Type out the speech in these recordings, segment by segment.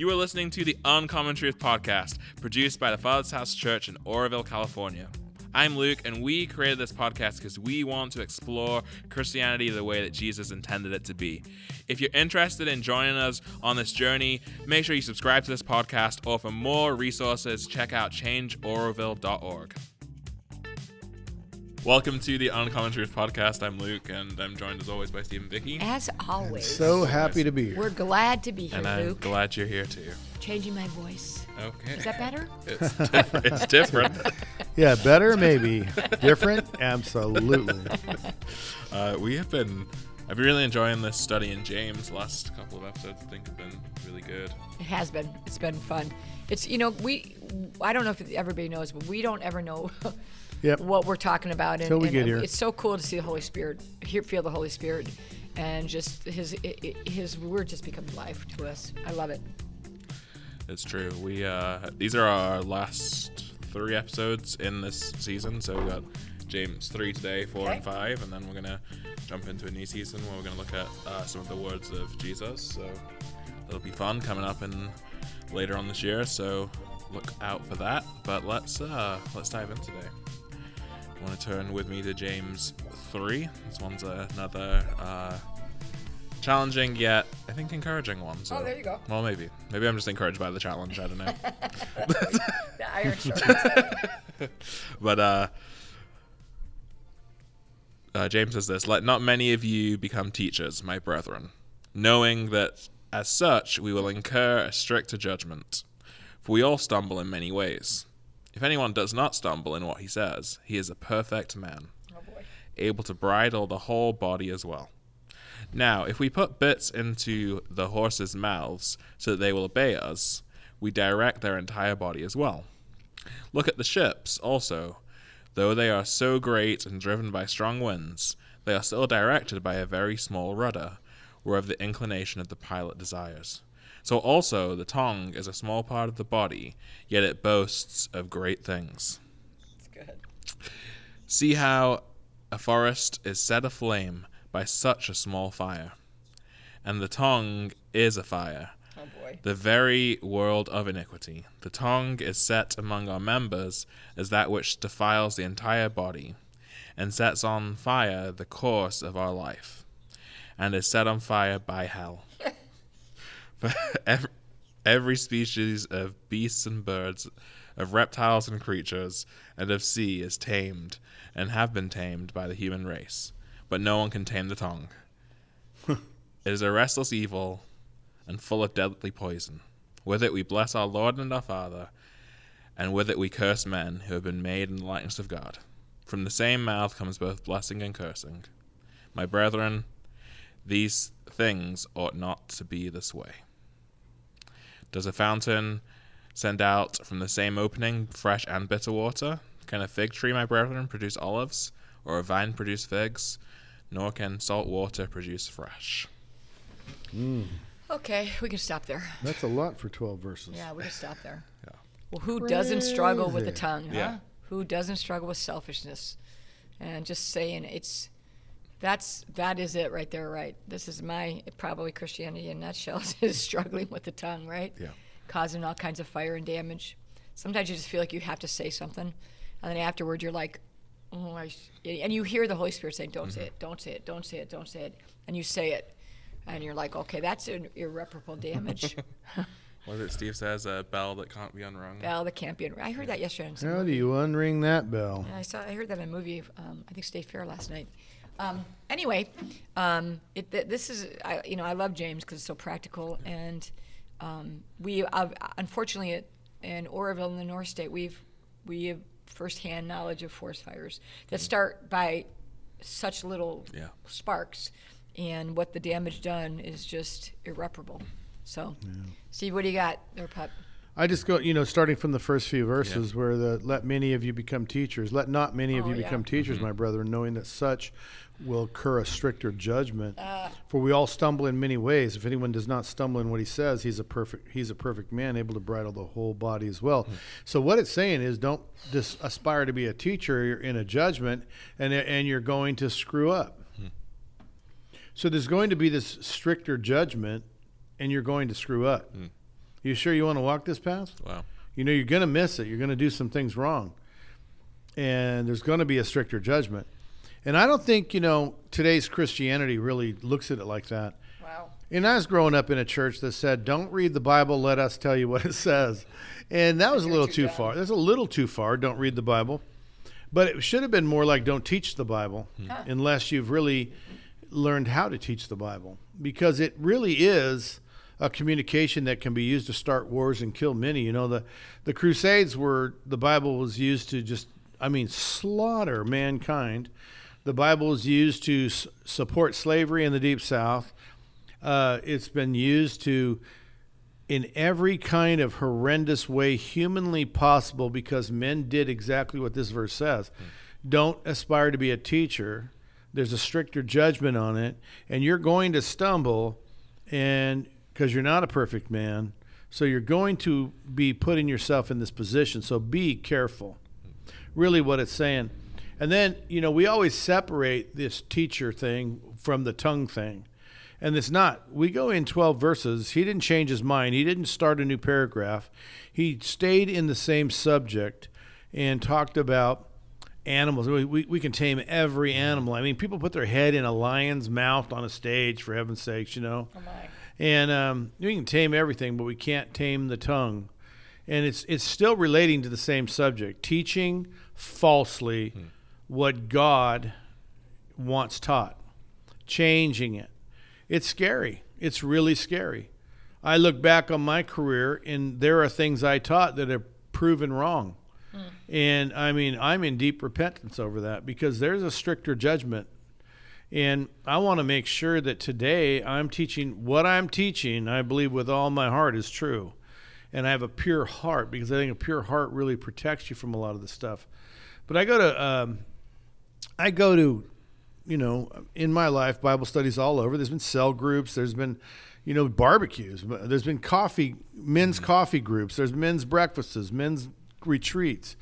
You are listening to the Uncommon Truth podcast, produced by the Father's House Church in Oroville, California. I'm Luke, and we created this podcast because we want to explore Christianity the way that Jesus intended it to be. If you're interested in joining us on this journey, make sure you subscribe to this podcast, or for more resources, check out changeoroville.org. Welcome to the Uncommon Truth podcast. I'm Luke, and I'm joined as always by Steve and Vicki. As always. So happy to be here. We're glad to be here, And I'm Luke. glad you're here too. Changing my voice. Okay. Is that better? It's, diff- it's different. Yeah, better maybe. Different? Absolutely. Uh, we have been. I've been really enjoying this study in James. Last couple of episodes, I think, have been really good. It has been. It's been fun. It's you know we. I don't know if everybody knows, but we don't ever know Yep. what we're talking about. And, we and get here. It's so cool to see the Holy Spirit, hear, feel the Holy Spirit, and just his i- i- his word just becomes life to us. I love it. It's true. We uh, these are our last three episodes in this season. So we got James three today, four and five, and then we're gonna jump into a new season where we're gonna look at uh, some of the words of Jesus. So it'll be fun coming up in later on this year. So look out for that. But let's uh, let's dive in today. Want to turn with me to James three? This one's another uh, challenging yet I think encouraging one. So, Oh, there you go. Well, maybe maybe I'm just encouraged by the challenge. I don't know. The sharpens. but uh, uh, James says this: "Let not many of you become teachers, my brethren, knowing that as such we will incur a stricter judgment. For we all stumble in many ways. If anyone does not stumble in what he says, he is a perfect man, oh able to bridle the whole body as well." Now, if we put bits into the horses' mouths so that they will obey us, we direct their entire body as well. Look at the ships also. Though they are so great and driven by strong winds, they are still directed by a very small rudder, whereof the inclination of the pilot desires. So also the tongue is a small part of the body, yet it boasts of great things. It's good. See how a forest is set aflame by such a small fire. And the tongue is a fire, Oh boy. the very world of iniquity. The tongue is set among our members as that which defiles the entire body, and sets on fire the course of our life, and is set on fire by hell. For every, every species of beasts and birds, of reptiles and creatures, and of sea is tamed, and have been tamed by the human race, but no one can tame the tongue. it is a restless evil and full of deadly poison. With it we bless our Lord and our Father, and with it we curse men who have been made in the likeness of God. From the same mouth comes both blessing and cursing. My brethren, these things ought not to be this way. Does a fountain send out from the same opening fresh and bitter water? Can a fig tree, my brethren, produce olives, or a vine produce figs? Nor can salt water produce fresh. Hmm. Okay, we can stop there. That's a lot for 12 verses. Yeah, we can stop there. Yeah. Well, who doesn't struggle with the tongue? Huh? Yeah. Who doesn't struggle with selfishness? And just saying it's that's that is it right there, right? This is my probably Christianity in a nutshell is struggling with the tongue, right? Yeah. Causing all kinds of fire and damage. Sometimes you just feel like you have to say something, and then afterward you're like, oh, I, and you hear the Holy Spirit saying, "Don't say it, don't say it, don't say it, don't say it," and you say it, and you're like, okay, that's an irreparable damage. What is it Steve says? A bell that can't be unrung. Bell that can't be. unrung. I heard that yesterday. On some How do you unring that bell? Yeah, I saw. I heard that in a movie. Um, I think State Fair last night. Um, anyway, um, it, th- this is. I, you know, I love James because it's so practical, and um, we uh, unfortunately at, in Oroville in the North State, we've we have firsthand knowledge of forest fires that start by such little Yeah. sparks, and what the damage done is just irreparable. So, Steve, what do you got there, pup? I just go, you know, starting from the first few verses where the let many of you become teachers. Let not many of Oh, you yeah. become teachers, mm-hmm. my brethren, knowing that such will incur a stricter judgment. Uh. For we all stumble in many ways. If anyone does not stumble in what he says, he's a perfect he's a perfect man, able to bridle the whole body as well. Mm. So what it's saying is, don't just aspire to be a teacher. You're in a judgment, and and you're going to screw up. Hmm. So there's going to be this stricter judgment, and you're going to screw up. Hmm. You sure you want to walk this path? Wow. You know, you're going to miss it. You're going to do some things wrong. And there's going to be a stricter judgment. And I don't think, you know, today's Christianity really looks at it like that. Wow. And I was growing up in a church that said, don't read the Bible, let us tell you what it says. And that was a little too too dumb. far. That's a little too far. Don't read the Bible. But it should have been more like, don't teach the Bible hmm. Huh. unless you've really learned how to teach the Bible. Because it really is a communication that can be used to start wars and kill many. You know, the, the Crusades were, the Bible was used to just, I mean, slaughter mankind. The Bible was used to s- support slavery in the Deep South. Uh, it's been used to, in every kind of horrendous way humanly possible, because men did exactly what this verse says. Don't aspire to be a teacher. There's a stricter judgment on it, and you're going to stumble, and because you're not a perfect man, so you're going to be putting yourself in this position. So be careful. Really, what it's saying. And then, you know, we always separate this teacher thing from the tongue thing. And it's not. We go in 12 verses. He didn't change his mind. He didn't start a new paragraph. He stayed in the same subject and talked about animals. We, we, we can tame every animal. I mean, people put their head in a lion's mouth on a stage, for heaven's sakes, you know. Oh. And um, we can tame everything, but we can't tame the tongue. And it's it's still relating to the same subject, teaching falsely what God wants taught, changing it. It's scary. It's really scary. I look back on my career, and there are things I taught that have proven wrong. And I mean, I'm in deep repentance over that because there's a stricter judgment and I want to make sure that today I'm teaching what I'm teaching, I believe with all my heart is true. And I have a pure heart because I think a pure heart really protects you from a lot of the stuff. But I go to, um, I go to, you know, in my life, Bible studies all over. There's been cell groups, there's been, you know, barbecues, there's been coffee, men's coffee groups, there's men's breakfasts, men's retreats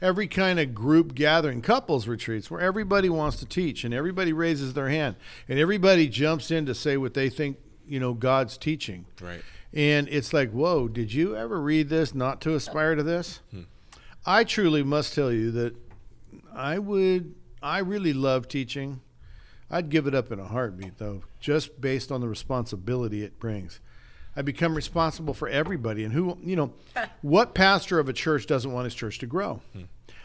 every kind of group gathering, couples retreats, where everybody wants to teach and everybody raises their hand and everybody jumps in to say what they think, you know, God's teaching. Right. And it's like, whoa, did you ever read this not to aspire to this? Hmm. I truly must tell you that I would, I really love teaching. I'd give it up in a heartbeat, though, just based on the responsibility it brings. I become responsible for everybody. And who, you know, what pastor of a church doesn't want his church to grow? Hmm.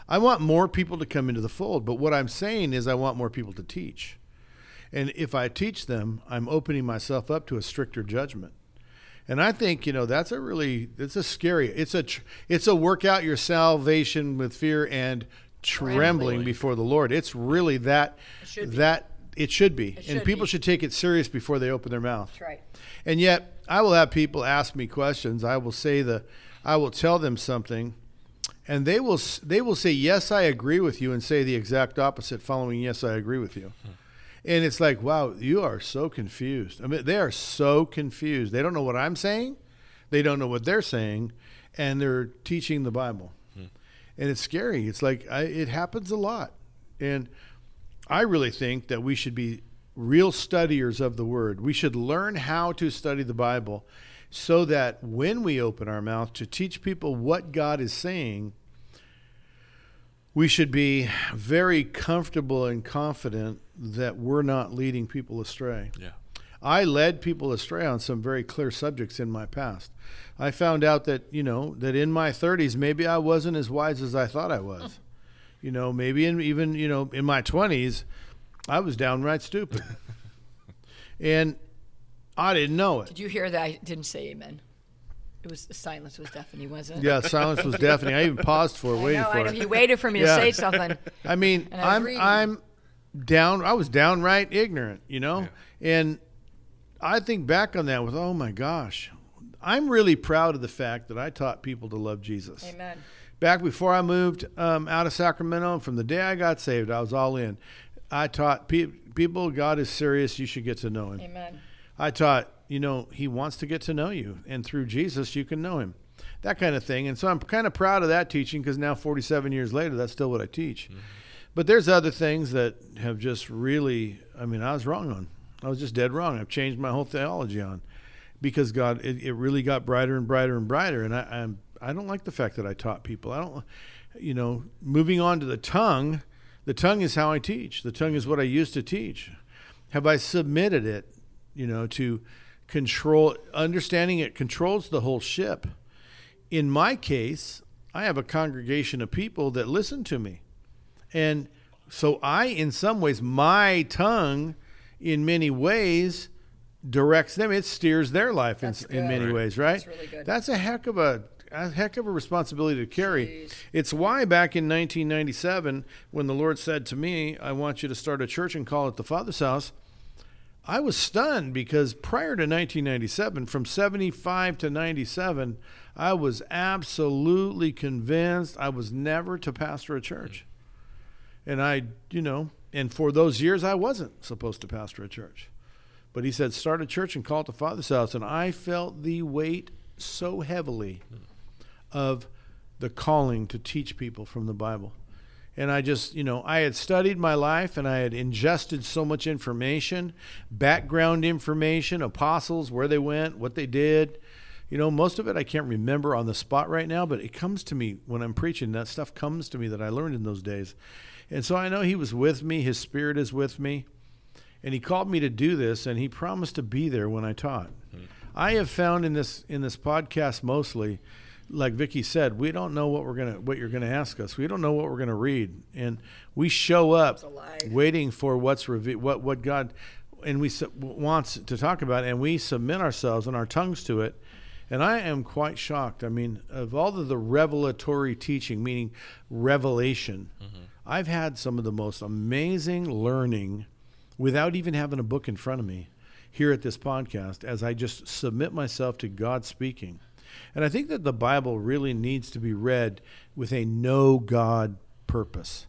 I want more people to come into the fold. But what I'm saying is, I want more people to teach. And if I teach them, I'm opening myself up to a stricter judgment. And I think you know that's a really it's a scary it's a it's a work out your salvation with fear and trembling, Trembling. before the Lord. It's really that should be. that it should be, and should people be. should take it serious before they open their mouth. That's right. And yet, I will have people ask me questions. I will say the, I will tell them something, and they will they will say yes, I agree with you, and say the exact opposite, following yes, I agree with you. Hmm. And it's like, wow, you are so confused. I mean, they are so confused. They don't know what I'm saying, they don't know what they're saying, and they're teaching the Bible. Hmm. And it's scary. It's like I, it happens a lot, and I really think that we should be real studiers of the Word. We should learn how to study the Bible so that when we open our mouth to teach people what God is saying, we should be very comfortable and confident that we're not leading people astray. Yeah. I led people astray on some very clear subjects in my past. I found out that, you know, that in my 30s, maybe I wasn't as wise as I thought I was. You know, maybe in, even, you know, in my 20s, I was downright stupid. and I didn't know it. Did you hear that? I didn't say amen. It was the silence was deafening, wasn't it? Yeah, silence was deafening. I even paused for it, I waiting know, for I know. it. He waited for me to say something. I mean, I was I'm. I'm down. I was downright ignorant, you know, and I think back on that with oh my gosh, I'm really proud of the fact that I taught people to love Jesus. Amen. Back before I moved um, out of Sacramento, from the day I got saved, I was all in. I taught pe- people God is serious. You should get to know Him. Amen. I taught, you know, he wants to get to know you, and through Jesus, you can know him. That kind of thing. And so I'm kind of proud of that teaching because now, 47 years later, that's still what I teach. Mm-hmm. But there's other things that have just really, I mean, I was wrong on. I was just dead wrong. I've changed my whole theology on. because God, it, it really got brighter and brighter and brighter. And I, I'm, I don't like the fact that I taught people. I don't, you know, moving on to the tongue, the tongue is how I teach. The tongue is what I used to teach. Have I submitted it, you know, to control, understanding it controls the whole ship. In my case, I have a congregation of people that listen to me. And so I, in some ways, my tongue, in many ways, directs them. It steers their life in, in many ways, right? That's really good. That's a heck of a, a heck of a responsibility to carry. Jeez. It's why back in 1997, when the Lord said to me, "I want you to start a church and call it the Father's House," I was stunned because prior to 1997, from 75 to 97, I was absolutely convinced I was never to pastor a church. And I, you know, and for those years, I wasn't supposed to pastor a church. But he said, start a church and call it the Father's House. And I felt the weight so heavily hmm. Of the calling to teach people from the Bible. And I just, you know, I had studied my life and I had ingested so much information, background information, apostles, where they went, what they did. You know, most of it I can't remember on the spot right now, but it comes to me when I'm preaching. That stuff comes to me that I learned in those days. And so I know He was with me, His Spirit is with me. And He called me to do this, and He promised to be there when I taught. Hmm. I have found in this in this podcast mostly, like Vicki said, we don't know what we're gonna what you're gonna ask us. We don't know what we're gonna read, and we show up waiting for what's reve- what what God and we su- wants to talk about, and we submit ourselves and our tongues to it. And I am quite shocked. I mean, of all of the revelatory teaching, meaning revelation, I've had some of the most amazing learning without even having a book in front of me here at this podcast as I just submit myself to God speaking. And I think that the Bible really needs to be read with a know God purpose.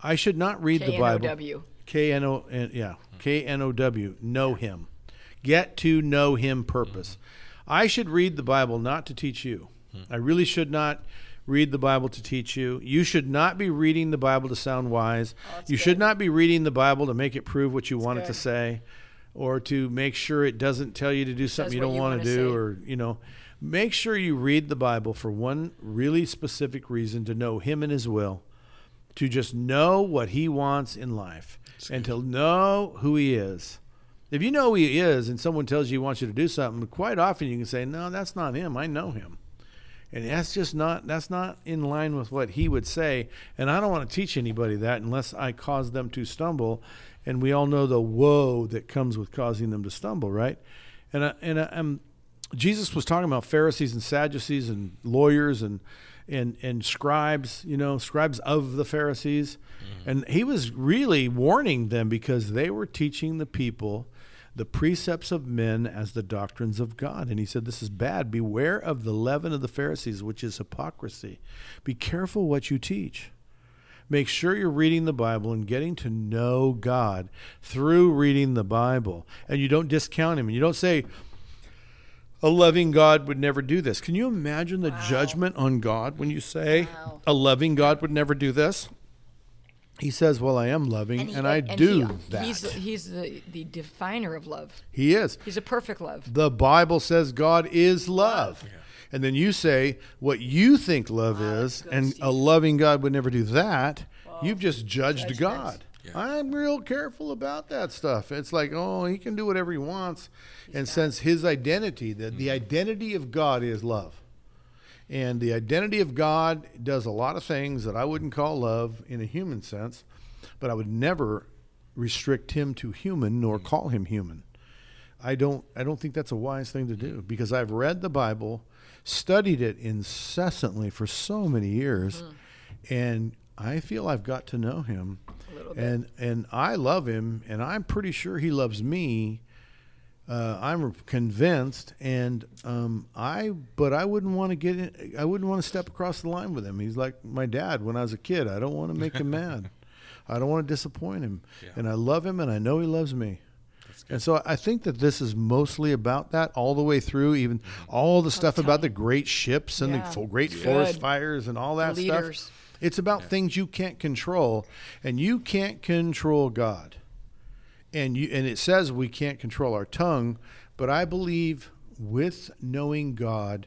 I should not read the Bible. K-N-O-W. K N O N yeah hmm. K N O W know him, get to know him purpose. Hmm. I should read the Bible not to teach you. Hmm. I really should not read the Bible to teach you. You should not be reading the Bible to sound wise. Oh, that's you should not be reading the Bible to make it prove what you want it to say, or to make sure it doesn't tell you to do something you don't you want wanna to do, say. or you know. Make sure you read the Bible for one really specific reason to know Him and His will to just know what he wants in life and to know who he is. If you know who he is and someone tells you he wants you to do something, quite often you can say, "No, that's not him. I know him." And that's just not that's not in line with what he would say, and I don't want to teach anybody that unless I cause them to stumble, and we all know the woe that comes with causing them to stumble, right? And I, and I, um, Jesus was talking about Pharisees and Sadducees and lawyers and and and scribes, you know, scribes of the Pharisees, mm-hmm. and he was really warning them because they were teaching the people the precepts of men as the doctrines of God. And he said, This is bad. Beware of the leaven of the Pharisees, which is hypocrisy. Be careful what you teach. Make sure you're reading the Bible and getting to know God through reading the Bible. And you don't discount him. And you don't say, a loving God would never do this. Can you imagine the judgment on God when you say Wow. a loving God would never do this? He says, "Well, I am loving, and, he- I do he- uh, that." He's, uh, he's the, the definer of love. he is. He's a perfect love. The Bible says God is love. And then you say what you think love ah, Wow, is, good, and Steve. a loving God would never do that. You've just judged Judgment. God. Yeah. I'm real careful about that stuff. It's like, oh, he can do whatever he wants. and since his identity, the, the identity of God is love. And the identity of God does a lot of things that I wouldn't call love in a human sense, but I would never restrict him to human nor call him human. I don't I don't think that's a wise thing to do because I've read the Bible, studied it incessantly for so many years, and I feel I've got to know him. And and I love him and I'm pretty sure he loves me. Uh, I'm convinced, and um, I. But I wouldn't want to get. In, I wouldn't want to step across the line with him. He's like my dad when I was a kid. I don't want to make him mad. I don't want to disappoint him, Yeah. and I love him, and I know he loves me. And so I think that this is mostly about that all the way through, even all the stuff about the great ships and Yeah. the great Good. forest fires and all that The stuff. Leaders. It's about things you can't control, and you can't control God. And you and it says we can't control our tongue, but I believe with knowing God,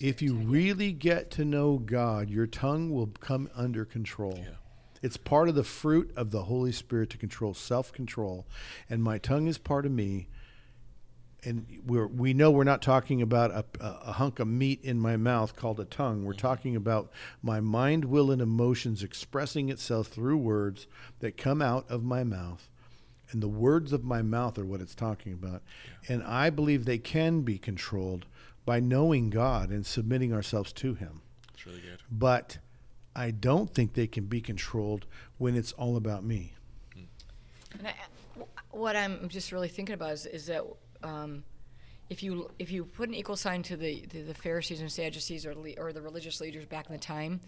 if you really get to know God, your tongue will come under control. Yeah. It's part of the fruit of the Holy Spirit to control self control. And my tongue is part of me. And we're, we know we're not talking about a, a, a hunk of meat in my mouth called a tongue. We're talking about my mind, will, and emotions expressing itself through words that come out of my mouth. And the words of my mouth are what it's talking about. And I believe they can be controlled by knowing God and submitting ourselves to Him It's really good. but I don't think they can be controlled when it's all about me. Hmm. And I, what I'm just really thinking about is, is that um, if you if you put an equal sign to the, the, the Pharisees and Sadducees or le- or the religious leaders back in the time,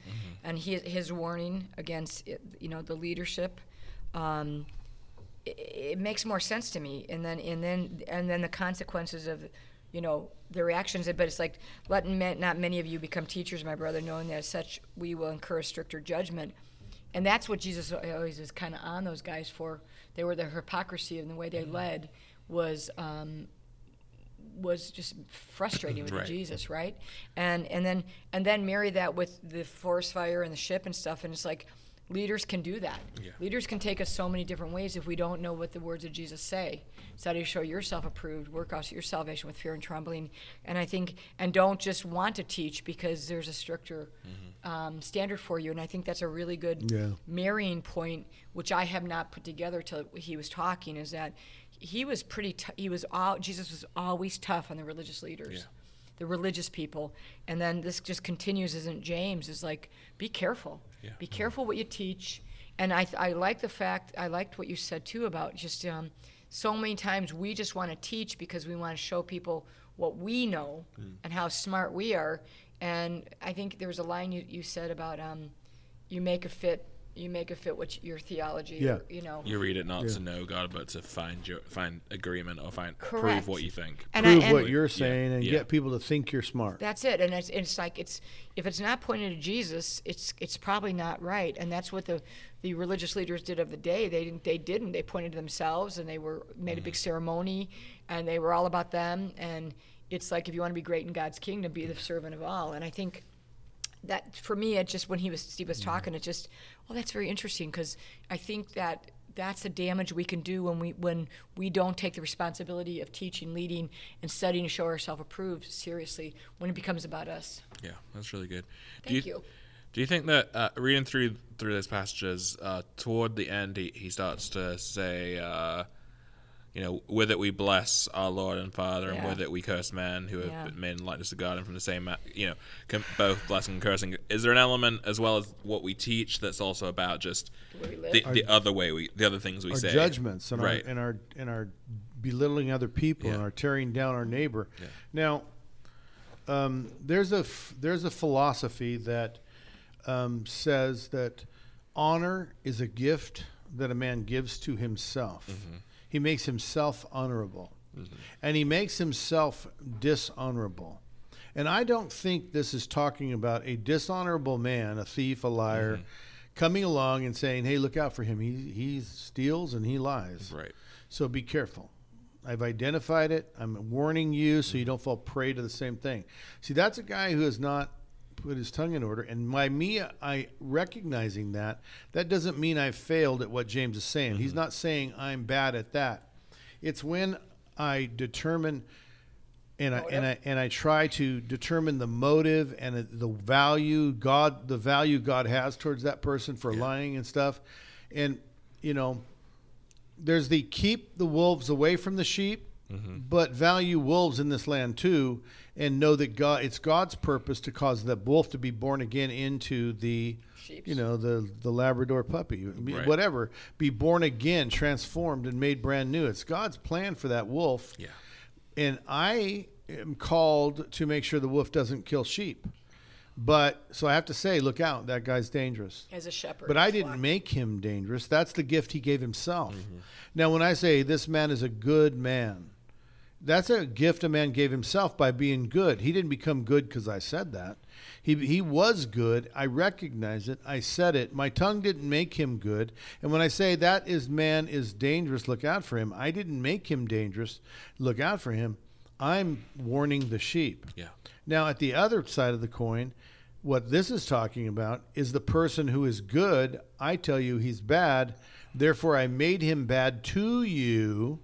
and his, his warning against it, you know the leadership, um, it, it makes more sense to me. And then and then and then the consequences of you know the reactions. But it's like let not many of you become teachers, my brother, knowing that as such we will incur a stricter judgment. And that's what Jesus always is kind of on those guys for. They were the hypocrisy and the way they led was um, was just frustrating with Right. Jesus, right? And and then and then marry that with the forest fire and the ship and stuff, and it's like leaders can do that. Yeah. Leaders can take us so many different ways if we don't know what the words of Jesus say. Study to show yourself approved, work out your salvation with fear and trembling. And I think, and don't just want to teach because there's a stricter um, standard for you. And I think that's a really good Yeah. marrying point, which I have not put together till he was talking, is that he was pretty. T- he was all Jesus was always tough on the religious leaders. Yeah. The religious people, and then this just continues, isn't James? Is like, be careful, Yeah. be careful what you teach, and I, I like the fact I liked what you said too about just um, so many times we just want to teach because we want to show people what we know and how smart we are, and I think there was a line you, you said about um, you make a fit you make a fit what your theology Yeah. or, you know You read it not Yeah. to know God, but to find your find agreement or find Correct. prove what you think. and Prove I, and what you're Yeah, saying and yeah. get people to think you're smart. That's it, and it's, it's like it's if it's not pointing to Jesus, it's it's probably not right, and that's what the the religious leaders did of the day. They didn't they didn't they pointed to themselves and they were made a big mm-hmm. ceremony, and they were all about them. And it's like if you want to be great in God's kingdom, be the servant of all. And I think that for me, it just when he was Steve was talking, it just well, that's very interesting because I think that that's the damage we can do when we when we don't take the responsibility of teaching, leading, and studying to show ourselves approved seriously when it becomes about us. Yeah, that's really good. Thank you. Do you think that uh, reading through through those passages, uh, toward the end, he, he starts to say, uh, you know, with it we bless our Lord and Father, and Yeah. with it we curse men who have Yeah. been made in likeness of God, and from the same, you know, com- both blessing and cursing. Is there an element as well as what we teach that's also about just The way the, the other way we, the other things we our say, judgments and right? our and our and our belittling other people and Yeah. our tearing down our neighbor. Yeah. Now, um, there's a f- there's a philosophy that um, says that honor is a gift that a man gives to himself. Mm-hmm. He makes himself honorable, and he makes himself dishonorable. And I don't think this is talking about a dishonorable man, a thief, a liar, Mm-hmm. coming along and saying, "Hey, look out for him. He he steals and he lies." right. So be careful. I've identified it. I'm warning you so you don't fall prey to the same thing. See, that's a guy who has not put his tongue in order. And by me, I recognizing that, that doesn't mean I failed at what James is saying. He's mm-hmm. not saying I'm bad at that. It's when I determine and I, and I and I try to determine the motive and the value God the value God has towards that person for lying and stuff, and you know, there's the keep the wolves away from the sheep, mm-hmm. but value wolves in this land too, and know that God it's God's purpose to cause that wolf to be born again into the Sheeps. you know the the Labrador puppy, Right. whatever, be born again, transformed and made brand new. It's God's plan for that wolf Yeah. and I am called to make sure the wolf doesn't kill sheep. But so I have to say, look out, that guy's dangerous. as a shepherd. But I didn't make him dangerous. That's the gift he gave himself. Mm-hmm. Now, when I say this man is a good man, that's a gift a man gave himself by being good. He didn't become good because I said that. He, he was good. I recognize it. I said it. My tongue didn't make him good. And when I say that is man is dangerous, look out for him. I didn't make him dangerous. Look out for him. I'm warning the sheep. Yeah. Now, at the other side of the coin, what this is talking about is the person who is good. I tell you he's bad. Therefore, I made him bad to you.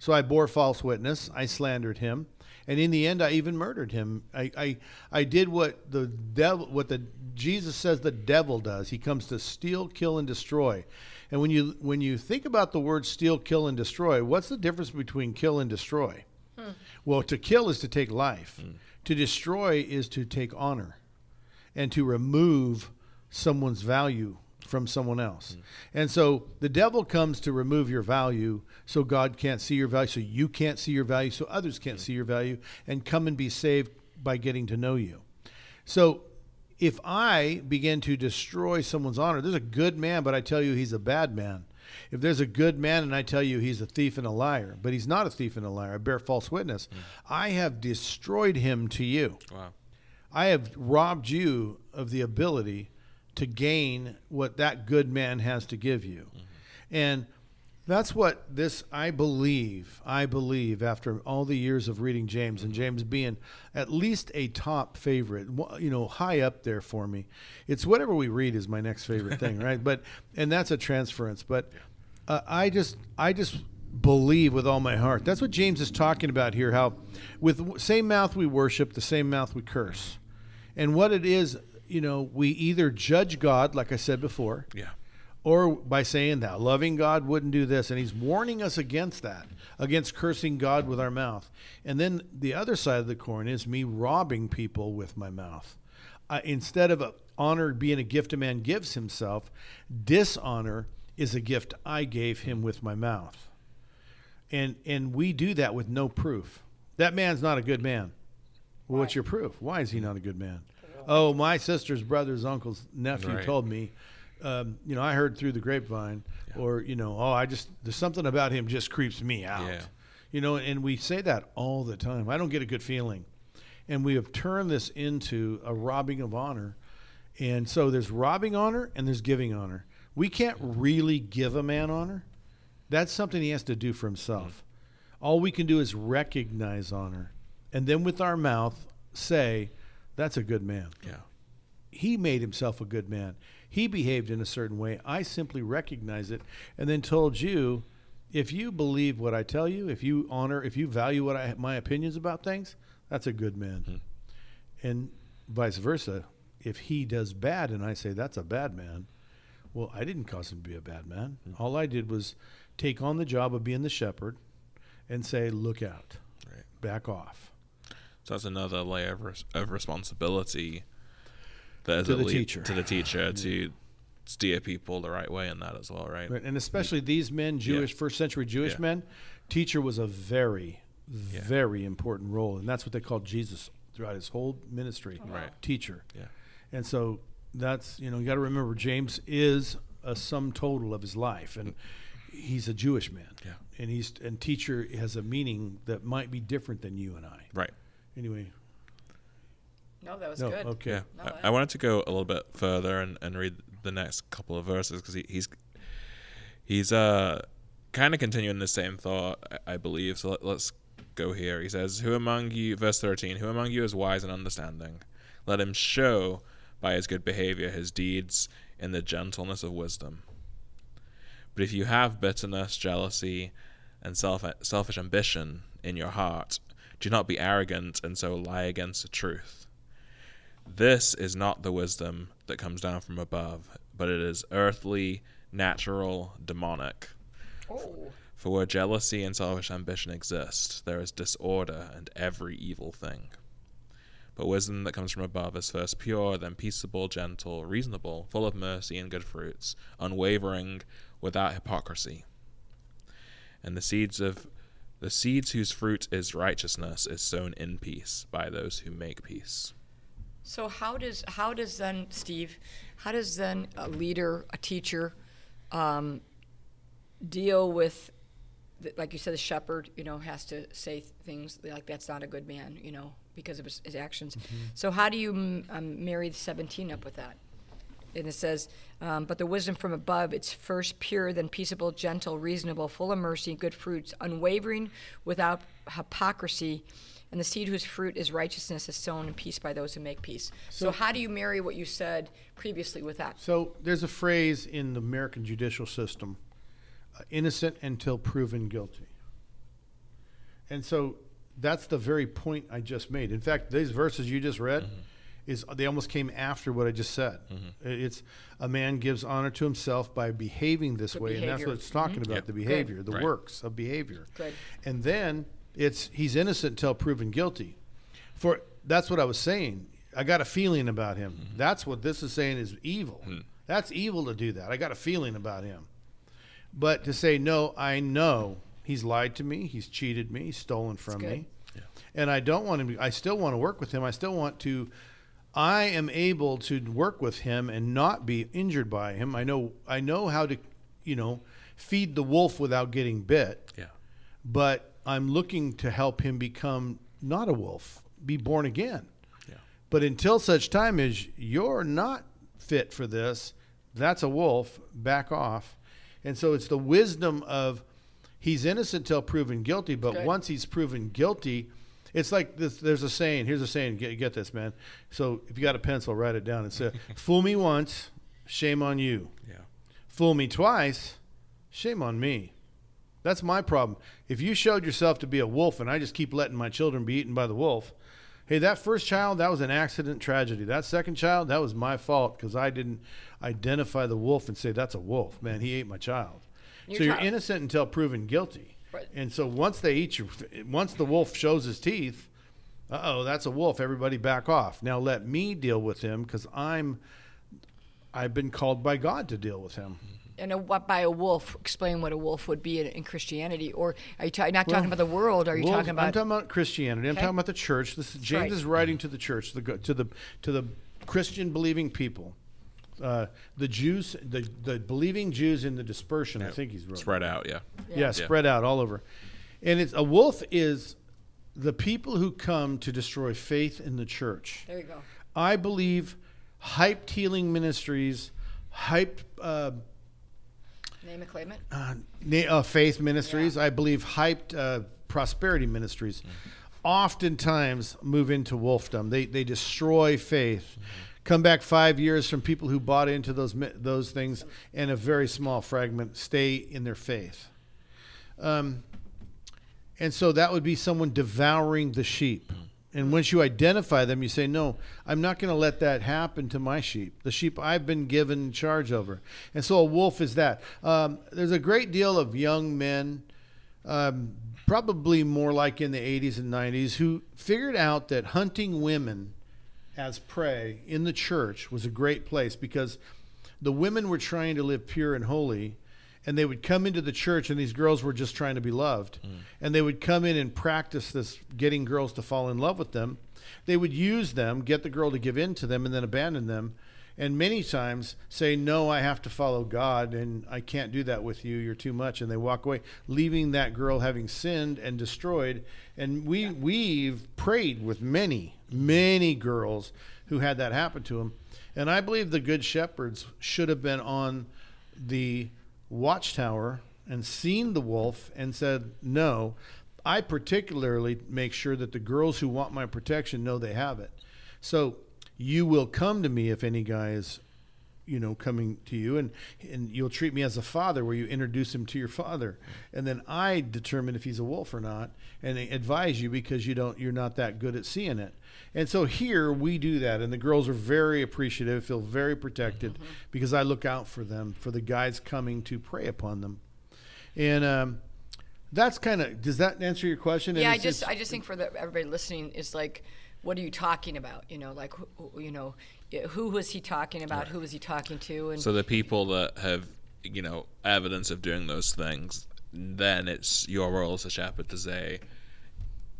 So I bore false witness. I slandered him. And in the end, I even murdered him. I, I, I did what the devil, what the Jesus says the devil does. He comes to steal, kill, and destroy. And when you when you think about the word steal, kill, and destroy, what's the difference between kill and destroy? Hmm. Well, to kill is to take life. Hmm. To destroy is to take honor and to remove someone's value from someone else. Hmm. And so the devil comes to remove your value so God can't see your value, so you can't see your value, so others can't hmm. see your value, and come and be saved by getting to know you. So if I begin to destroy someone's honor, there's a good man, but I tell you he's a bad man. If there's a good man and I tell you he's a thief and a liar, but he's not a thief and a liar, I bear false witness, hmm. I have destroyed him to you. Wow. I have robbed you of the ability to gain what that good man has to give you. And that's what this, I believe, I believe, after all the years of reading James and James being at least a top favorite, you know, high up there for me. It's whatever we read is my next favorite thing, right? But, and that's a transference. But uh, I just, I just believe with all my heart. That's what James is talking about here. How, with the same mouth we worship, the same mouth we curse, and what it is, you know, we either judge God, like I said before, Yeah. or by saying that loving God wouldn't do this, and He's warning us against that, against cursing God with our mouth. And then the other side of the coin is me robbing people with my mouth. Uh, instead of a, honor being a gift a man gives himself, dishonor is a gift I gave him with my mouth and and we do that with no proof. That man's not a good man. Well, what's your proof? Why is he not a good man? Oh, my sister's brother's uncle's nephew Right. told me. Um, you know, I heard through the grapevine, or you know, oh, I just there's something about him just creeps me out. Yeah. You know, and we say that all the time. I don't get a good feeling, and we have turned this into a robbing of honor. And so there's robbing honor and there's giving honor. We can't really give a man honor. That's something he has to do for himself. All we can do is recognize honor and then with our mouth say, that's a good man. Yeah. He made himself a good man. He behaved in a certain way. I simply recognize it and then told you if you believe what I tell you, if you honor, if you value what I my opinions about things, that's a good man. Hmm. And vice versa. If he does bad and I say that's a bad man, well, I didn't cause him to be a bad man. Hmm. All I did was take on the job of being the shepherd and say, look out, Right. back off. So that's another layer of, res- of responsibility that is To a the lead- teacher. to the teacher to steer people the right way in that as well, right? Right. And especially these men, Jewish, first century Jewish Yeah. men, teacher was a very, very important role. And that's what they called Jesus throughout his whole ministry. Oh, right. Teacher. Yeah. And so that's, you know, you got to remember James is a sum total of his life. And he's a Jewish man. Yeah. And he's, and teacher has a meaning that might be different than you and I. Right. Anyway. No, that was No, good. okay. Yeah. No, I, I wanted to go a little bit further and, and read the next couple of verses because he, he's he's uh kind of continuing the same thought, I, I believe. So let, let's go here. He says, "Who among you?" Verse thirteen. Who among you is wise and understanding? Let him show by his good behavior his deeds in the gentleness of wisdom. But if you have bitterness, jealousy, and self selfish ambition in your heart, do not be arrogant and so lie against the truth. This is not the wisdom that comes down from above, but it is earthly, natural, demonic. Oh. For where jealousy and selfish ambition exist, there is disorder and every evil thing. But wisdom that comes from above is first pure, then peaceable, gentle, reasonable, full of mercy and good fruits, unwavering, without hypocrisy. And the seeds of the seeds whose fruit is righteousness is sown in peace by those who make peace. So how does how does then Steve, how does then a leader, a teacher, um, deal with, the, like you said, the shepherd, you know, has to say things like that's not a good man, you know, because of his, his actions. So how do you um, marry the seventeen up with that? And it says, um, "But the wisdom from above, it's first pure, then peaceable, gentle, reasonable, full of mercy, good fruits, unwavering, without hypocrisy." And the seed whose fruit is righteousness is sown in peace by those who make peace. So, how do you marry what you said previously with that? So there's a phrase in the American judicial system uh, innocent until proven guilty. And so that's the very point I just made. In fact, these verses you just read is they almost came after what I just said. Mm-hmm. It's a man gives honor to himself by behaving this The way, and that's what it's talking mm-hmm. about, Yep. the behavior, the Right. works of behavior. Good. And then it's he's innocent until proven guilty. For that's what I was saying. I got a feeling about him. Mm-hmm. That's what this is saying is evil. Hmm. That's evil to do that. I got a feeling about him. But to say no, I know he's lied to me, he's cheated me, he's stolen from good. me. And I don't want to I still want to work with him. I still want to I am able to work with him and not be injured by him. I know I know how to, you know, feed the wolf without getting bit Yeah. but I'm looking to help him become not a wolf, be born again. Yeah. But until such time as you're not fit for this, that's a wolf, back off. And so it's the wisdom of he's innocent till proven guilty, but Good. once he's proven guilty, it's like this there's a saying, here's a saying, get, get this man. So if you got a pencil, write it down. It says, fool me once, shame on you. Yeah. Fool me twice, shame on me. That's my problem. If you showed yourself to be a wolf and I just keep letting my children be eaten by the wolf, hey, that first child, that was an accident tragedy. That second child, that was my fault because I didn't identify the wolf and say, that's a wolf. Man, he ate my child. Your so you're innocent until proven guilty. Right. And so once they eat you, once the wolf shows his teeth, uh oh, that's a wolf. Everybody back off. Now let me deal with him because I'm, I've been called by God to deal with him. And a, what by a wolf? Explain what a wolf would be in, in Christianity, or are you ta- not talking about the world? Are you Wolves- talking about? I'm talking about Christianity. I'm Okay. talking about the church. This James right. is writing to the church, the, to the to the Christian believing people, uh, the Jews, the the believing Jews in the dispersion. I think he's wrote. Spread out. Yeah. Yeah, spread out all over. And it's a wolf is the people who come to destroy faith in the church. there you go. I believe hyped healing ministries, hyped uh, Name it, claim it. uh, na- uh, faith ministries. I believe hyped uh, prosperity ministries oftentimes move into wolfdom. They, they destroy faith. Come back five years from people who bought into those those things, and a very small fragment stay in their faith. Um, and so that would be someone devouring the sheep. And once you identify them, you say, No, I'm not going to let that happen to my sheep, the sheep I've been given charge over. And so a wolf is that. Um, there's a great deal of young men, um, probably more like in the 80s and 90s, who figured out that hunting women as prey in the church was a great place because the women were trying to live pure and holy and they would come into the church and these girls were just trying to be loved. Mm. And they would come in and practice this getting girls to fall in love with them. They would use them get the girl to give in to them and then abandon them. And many times say no i have to follow god and i can't do that with you. You're too much. And they walk away leaving that girl having sinned and destroyed. And we we've prayed with many many girls who had that happen to them and i believe the good shepherds should have been on the watchtower and seen the wolf and said no i particularly make sure that the girls who want my protection know they have it. So you will come to me if any guy is you know coming to you and and you'll treat me as a father where you introduce him to your father. And then i determine if he's a wolf or not and advise you because you don't you're not that good at seeing it. And so here we do that and the girls are very appreciative feel very protected because i look out for them for the guys coming to prey upon them. And um, that's kind of does that answer your question? Yeah, I just I just think for the, everybody listening is like, what are you talking about? You know, like you know, who was he talking about? Who was he talking to? And So the people that have, you know, evidence of doing those things, then it's your role as a shepherd to say,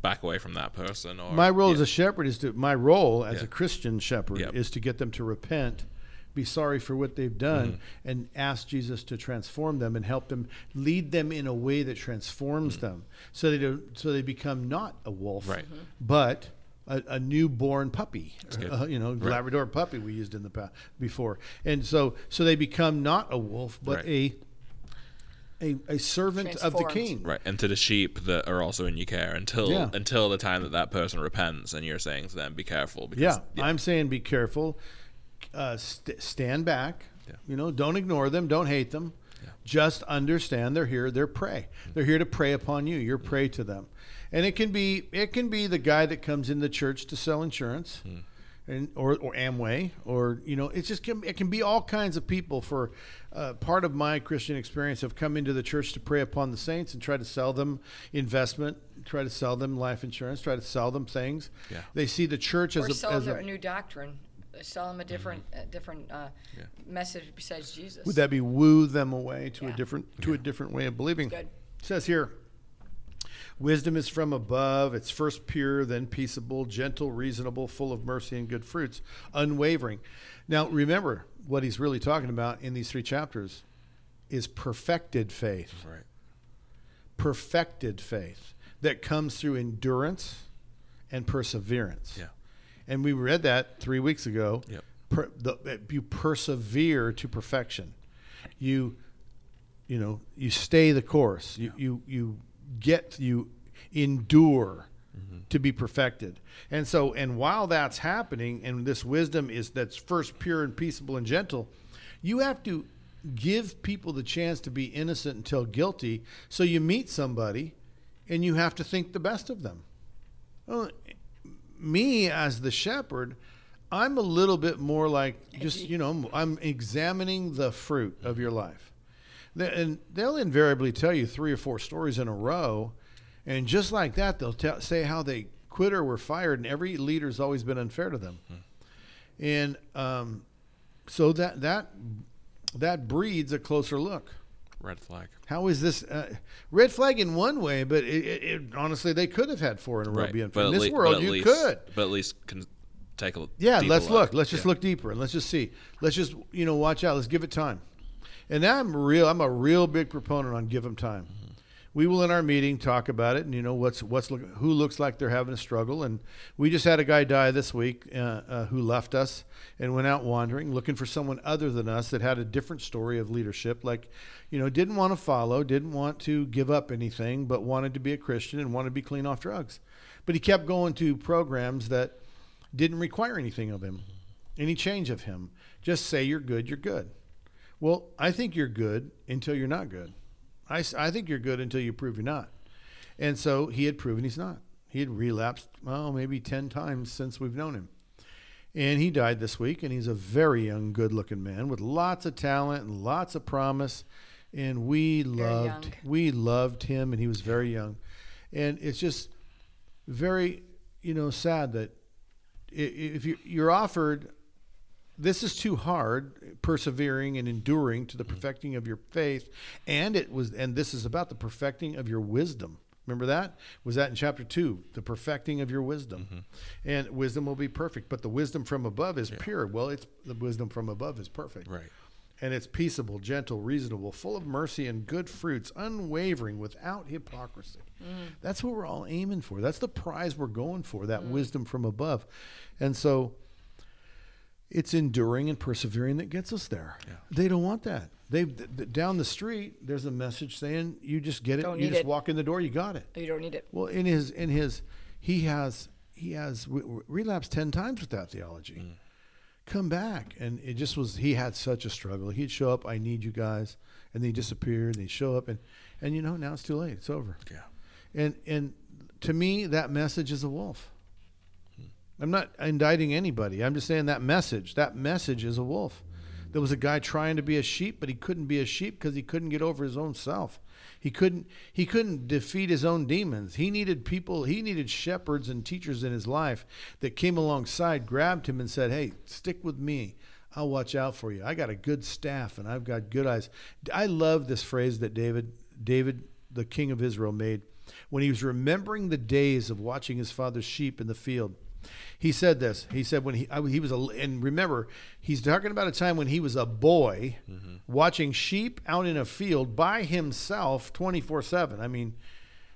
back away from that person. Or my role yeah. as a shepherd is to my role as Yeah. a Christian shepherd Yep. is to get them to repent, be sorry for what they've done, Mm-hmm. and ask Jesus to transform them and help them lead them in a way that transforms Mm-hmm. them, so they don't, so they become not a wolf, Right. Mm-hmm. but a, a newborn puppy, uh, you know, Labrador puppy we used in the past before, and so so they become not a wolf but Right. a, a a servant of the king. Right, and to the sheep that are also in your care until Yeah. until the time that that person repents, and you're saying to them, "Be careful." Because, Yeah, I'm saying be careful. Uh, st- stand back. Yeah. You know, don't ignore them. Don't hate them. Just understand they're here. They're prey. They're here to prey upon you. You're prey to them, and it can be it can be the guy that comes in the church to sell insurance. And, or, or Amway, or you know, it's just can, it can be all kinds of people. For uh, part of my Christian experience, have come into the church to prey upon the saints and try to sell them investment, try to sell them life insurance, try to sell them things. Yeah. They see the church as or a, sell as them a a new doctrine, sell them a different, a different uh, Yeah. message besides Jesus. Would that be woo them away to a different to a different way of believing? Good. It says here, wisdom is from above. It's first pure, then peaceable, gentle, reasonable, full of mercy and good fruits, unwavering. Now remember what he's really talking about in these three chapters is perfected faith. right. Perfected faith that comes through endurance and perseverance. Yeah. And we read that three weeks ago. Yep. Per, the, you persevere to perfection. You, you know, you stay the course. You you you get you endure to be perfected. And so, and while that's happening, and this wisdom is that's first pure and peaceable and gentle, you have to give people the chance to be innocent until guilty. So you meet somebody, and you have to think the best of them. Well, me as the shepherd, I'm a little bit more like just you know I'm examining the fruit of your life, and they'll invariably tell you three or four stories in a row, and just like that they'll tell, say how they quit or were fired, and every leader's always been unfair to them, and um, so that that that breeds a closer look. Red flag. How is this uh, red flag in one way? But it, it, it, honestly, they could have had four in a row. Right. But in this but world, you least, could. But at least can take a Yeah, let's look. Let's just Yeah. look deeper and let's just see. Let's just you know watch out. Let's give it time. And I'm real. I'm a real big proponent on give them time. We will in our meeting talk about it and you know what's what's look, who looks like they're having a struggle. And we just had a guy die this week uh, uh, who left us and went out wandering looking for someone other than us that had a different story of leadership. Like, you know, didn't want to follow, didn't want to give up anything, but wanted to be a Christian and wanted to be clean off drugs. But he kept going to programs that didn't require anything of him, any change of him. Just say you're good, you're good. Well, I think you're good until you're not good. I, I think you're good until you prove you're not. And so he had proven he's not. He had relapsed, well, maybe 10 times since we've known him. And he died this week, and he's a very young, good looking man with lots of talent and lots of promise. And we loved young. we loved him, and he was very young. And it's just very, you know, sad that if you're offered this is too hard persevering and enduring to the mm-hmm. perfecting of your faith. And it was and this is about the perfecting of your wisdom. Remember that? Was that in chapter 2 the perfecting of your wisdom. Mm-hmm. And wisdom will be perfect but the wisdom from above is pure. Well it's the wisdom from above is perfect. Right. and it's peaceable gentle reasonable full of mercy and good fruits unwavering without hypocrisy. Mm. That's what we're all aiming for. That's the prize we're going for that mm. wisdom from above. And so it's enduring and persevering that gets us there. Yeah. They don't want that. They th- th- down the street. There's a message saying you just get it. Don't you just it. walk in the door. You got it. You don't need it. Well, in his in his he has he has re- re- relapsed ten times with that theology. Mm. Come back, and it just was. He had such a struggle. He'd show up. I need you guys, and then he disappeared. And he'd show up, and and you know now it's too late. It's over. Yeah. And and to me, that message is a wolf. I'm not indicting anybody. I'm just saying that message. That message is a wolf. There was a guy trying to be a sheep, but he couldn't be a sheep because he couldn't get over his own self. He couldn't. He couldn't defeat his own demons. He needed people. He needed shepherds and teachers in his life that came alongside, grabbed him, and said, "Hey, stick with me. I'll watch out for you. I got a good staff, and I've got good eyes." I love this phrase that David, David, the king of Israel, made when he was remembering the days of watching his father's sheep in the field. He said this. He said when he I, he was a and remember he's talking about a time when he was a boy mm-hmm. watching sheep out in a field by himself 24/7. I mean,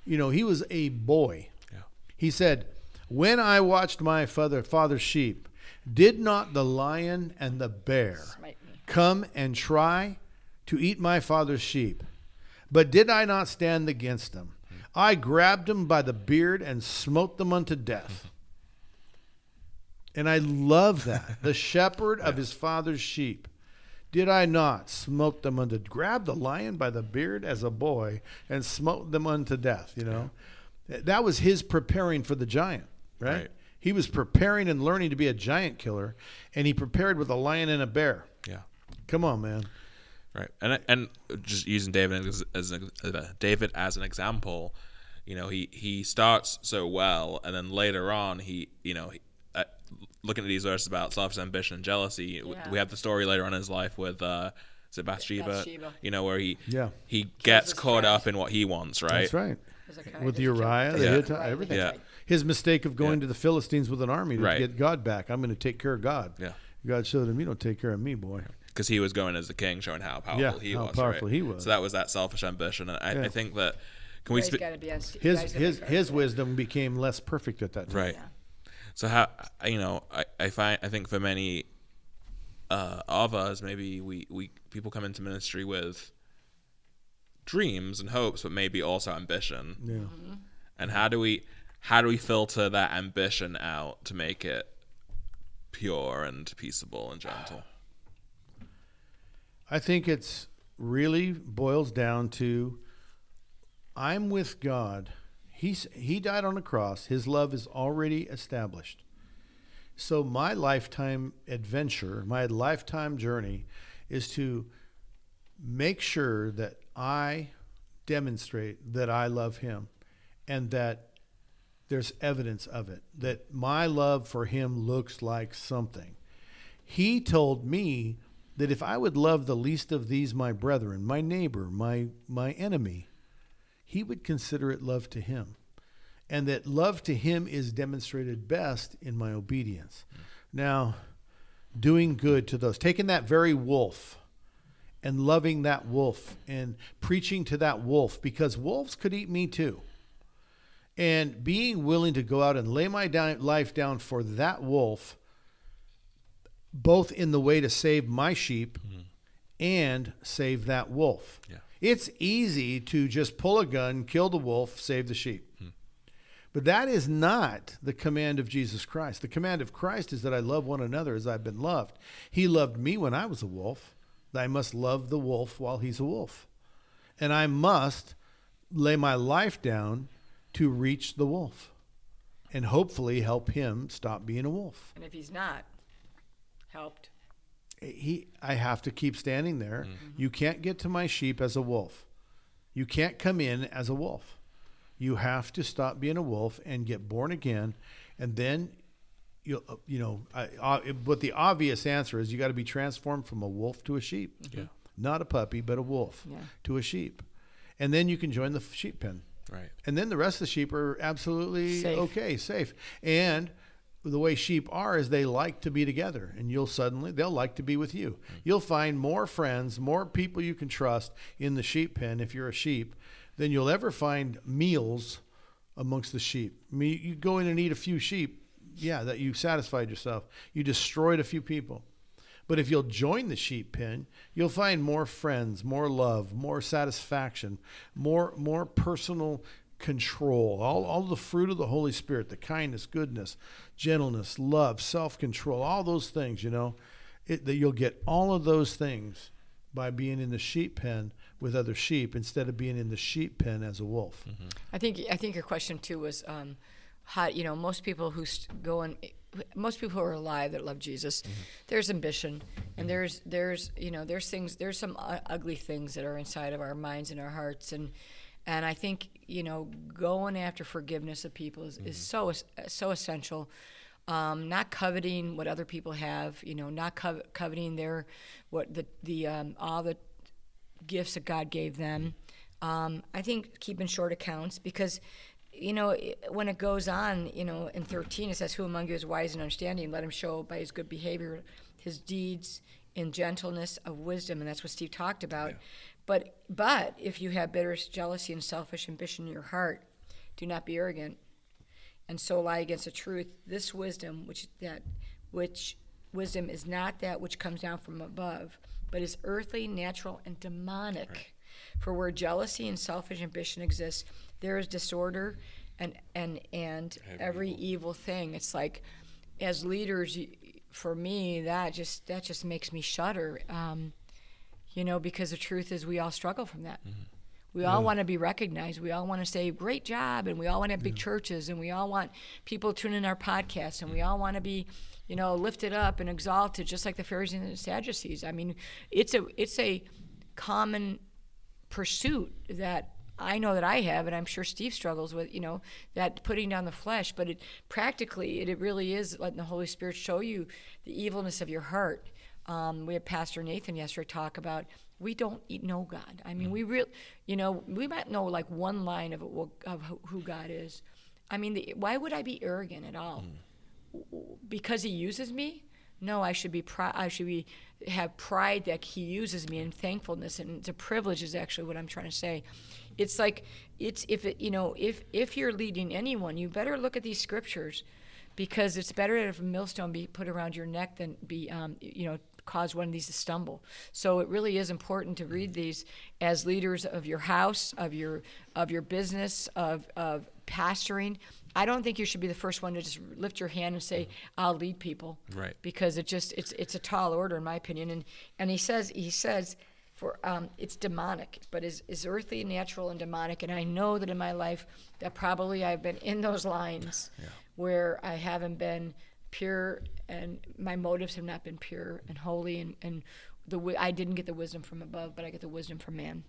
you know, he was a boy. Yeah. He said, When I watched my father father's sheep, did not the lion and the bear come and try to eat my father's sheep? But did I not stand against them? Mm. I grabbed them by the beard and smote them unto death. And I love that. The shepherd of his father's sheep. Did I not smote them unto grab the lion by the beard as a boy and smote them unto death, you know? That was his preparing for the giant, right? Right. He was preparing and learning to be a giant killer, and he prepared with a lion and a bear. Yeah. Come on, man. Right, and and just using David as, as an, uh, David as an example, you know, he he starts so well, and then later on, he you know, he, looking at these verses about selfish ambition and jealousy, Yeah. we have the story later on in his life with uh, is it Bathsheba? Bathsheba. You know, where he Yeah. he gets caught friend. up in what he wants, right? That's right. With did Uriah, the Yeah. Hittite, everything. Yeah. His mistake of going Yeah. to the Philistines with an army to Right. get God back. I'm going to take care of God. Yeah. God showed him, you don't take care of me, boy. because he was going as the king, showing how powerful Yeah, he how was. powerful right? he was. So that was that selfish ambition, and I, Yeah. I think that can we Guys speak? gotta be on His his his wisdom became less perfect at that time. Right. So how you know I, I find I think for many uh, of us maybe we, we people come into ministry with dreams and hopes, but maybe also ambition. Yeah. And how do we how do we filter that ambition out to make it pure and peaceable and gentle? I think it's really boils down to I'm with God. He's he died on a cross. His love is already established. So my lifetime adventure, my lifetime journey is to make sure that I demonstrate that I love him and that there's evidence of it that my love for him looks like something. He told me that if I would love the least of these my brethren, my neighbor, my my enemy, he would consider it love to him. And that love to him is demonstrated best in my obedience. Now, doing good to those, taking that very wolf and loving that wolf and preaching to that wolf because wolves could eat me too. And being willing to go out and lay my life down for that wolf, both in the way to save my sheep mm-hmm. and save that wolf. Yeah. It's easy to just pull a gun, kill the wolf, save the sheep. Hmm. But that is not the command of Jesus Christ. The command of Christ is that I love one another as I've been loved. He loved me when I was a wolf. I must love the wolf while he's a wolf. And I must lay my life down to reach the wolf and hopefully help him stop being a wolf. And if he's not helped, He I have to keep standing there. Mm-hmm. You can't get to my sheep as a wolf. You can't come in as a wolf. You have to stop being a wolf and get born again and then you uh, you know I, uh, I, but the obvious answer is you got to be transformed from a wolf to a sheep. Mm-hmm. Yeah. Not a puppy, but a wolf Yeah. to a sheep. And then you can join the sheep pen. Right. And then the rest of the sheep are absolutely Safe. okay, safe. And the way sheep are is they like to be together and you'll suddenly they'll like to be with you. Hmm. You'll find more friends, more people you can trust in the sheep pen if you're a sheep than you'll ever find meals amongst the sheep. I mean, you go in and eat a few sheep, yeah, that you satisfied yourself. You destroyed a few people. But if you'll join the sheep pen, you'll find more friends, more love, more satisfaction, more more personal control. All, all the fruit of the Holy Spirit, the kindness, goodness, gentleness, love, self-control, all those things, you know, it, that you'll get all of those things by being in the sheep pen with other sheep instead of being in the sheep pen as a wolf. Mm-hmm. I think I think your question too was um, how you know most people who st- go and most people who are alive that love Jesus, mm-hmm. there's ambition and mm-hmm. there's there's you know there's things there's some u- ugly things that are inside of our minds and our hearts and and I think you know going after forgiveness of people is, is so so essential. Um, not coveting what other people have, you know, not cov- coveting their what the the um, all the gifts that God gave them. Um, I think keeping short accounts because, you know, when it goes on, you know, in 13 it says, Who among you is wise and understanding? Let him show by his good behavior, his deeds in gentleness of wisdom. And that's what Steve talked about. But, but if you have bitter jealousy and selfish ambition in your heart, do not be arrogant. and so lie against the truth. This wisdom, which that which wisdom is not that which comes down from above, but is earthly, natural, and demonic. For where jealousy and selfish ambition exist, there is disorder and and and every evil thing. It's like as leaders, for me, that just that just makes me shudder. Um, you know, because the truth is, we all struggle from that. Mm-hmm. We all want to be recognized. We all want to say, great job. And we all want to have big churches. And we all want people tuning in our podcasts. And we all want to be, you know, lifted up and exalted, just like the Pharisees and the Sadducees. I mean, it's a, it's a common pursuit that I know that I have, and I'm sure Steve struggles with, you know, that putting down the flesh. But it practically, it, it really is letting the Holy Spirit show you the evilness of your heart. Um, we had Pastor Nathan yesterday talk about we don't know God. I mean, we real, you know, we might know like one line of, of who- God is. I mean, the, why would I be arrogant at all? because he uses me no i should be pri- i should be have pride that he uses me and thankfulness and it's a privilege is actually what i'm trying to say it's like it's if it you know if if you're leading anyone you better look at these scriptures because it's better if a millstone be put around your neck than be um, you know cause one of these to stumble so it really is important to read these as leaders of your house of your of your business of of pastoring I don't think you should be the first one to just lift your hand and say, "I'll lead people," Right. Because it just it's it's a tall order in my opinion. And and he says he says for um, it's demonic, but is is earthly, natural, and demonic. And I know that in my life that probably I've been in those lines where I haven't been pure and my motives have not been pure and holy and and the wi- I didn't get the wisdom from above, but I get the wisdom from man.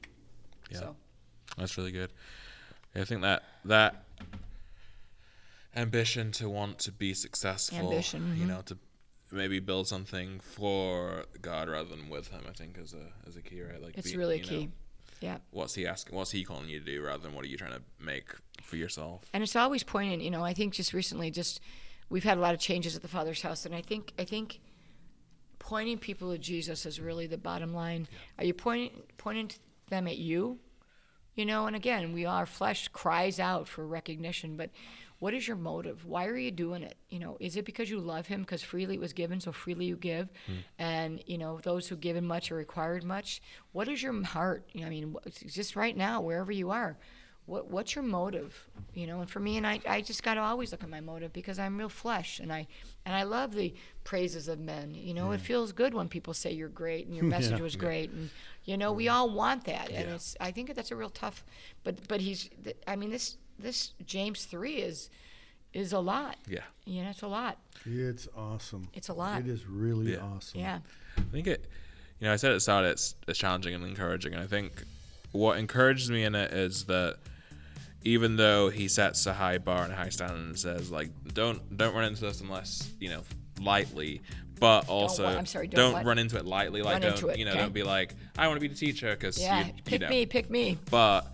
Yeah. So That's really good. I think that that ambition to want to be successful, Ambition, you mhm. know, to maybe build something for God rather than with Him, I think is a is a key, right? Like it's be- really you know, key. Yeah. what's He asking? What's He calling you to do rather than what are you trying to make for yourself? and it's always poignant you know i think just recently just we've had a lot of changes at the father's house and i think i think pointing people to jesus is really the bottom line. Are you pointing pointing them at you? You know and again we our flesh cries out for recognition but what is your motive? Why are you doing it? You know is it because you love him? Because freely it was given so freely you give. Hmm. And you know those who given much are required much. What is your heart? You know, i mean just right now wherever you are what what's your motive you know and for me and i i just got to always look at my motive because i'm real flesh and i and i love the praises of men you know it mm. feels good when people say you're great and your message Yeah. was great and you know we mm. all want that and Yeah. it's i think that's a real tough but but he's i mean this this james 3 is is a lot Yeah, you know it's a lot It's awesome. It's a lot. It is really Yeah. awesome. yeah I think it. You know, I said at the start it's it's challenging and encouraging, and I think what encourages me in it is that even though he sets a high bar and a high standard and says like don't don't run into this unless you know lightly but oh, also what? I'm sorry, don't what? run into it lightly like don't it, you know okay. don't be like i want to be the teacher because yeah you, you pick know me pick me but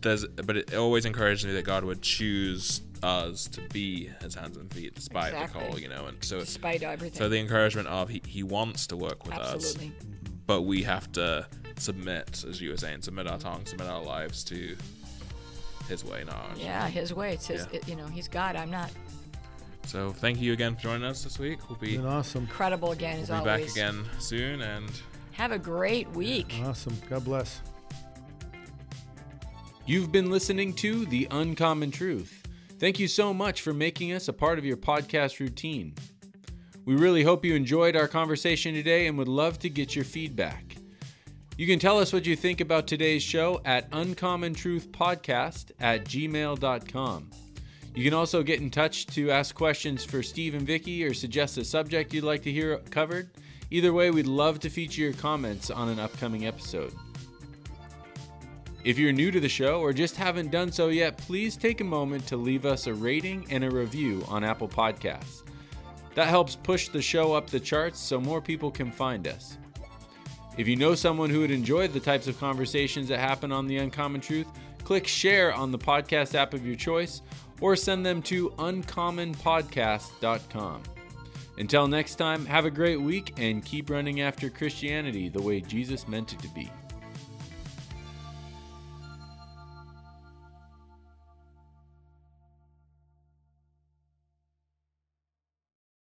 there's but it always encourages me that god would choose us to be his hands and feet despite Exactly. the call you know and so despite everything so the encouragement of he, he wants to work with us but we have to submit, as you were saying, submit our tongue, submit our lives to His way, not ours. yeah his way it's his Yeah. it, you know he's god i'm not So thank you again for joining us this week. We'll be, Been awesome. incredible again we'll be always back again soon, and have a great week Awesome. God bless. You've been listening to The Uncommon Truth. Thank you so much for making us a part of your podcast routine. We really hope you enjoyed our conversation today and would love to get your feedback. You can tell us what you think about today's show at uncommontruthpodcast at gmail.com. You can also get in touch to ask questions for Steve and Vicki or suggest a subject you'd like to hear covered. Either way, we'd love to feature your comments on an upcoming episode. If you're new to the show or just haven't done so yet, please take a moment to leave us a rating and a review on Apple Podcasts. That helps push the show up the charts so more people can find us. If you know someone who would enjoy the types of conversations that happen on The Uncommon Truth, click share on the podcast app of your choice or send them to uncommonpodcast.com. Until next time, have a great week and keep running after Christianity the way Jesus meant it to be.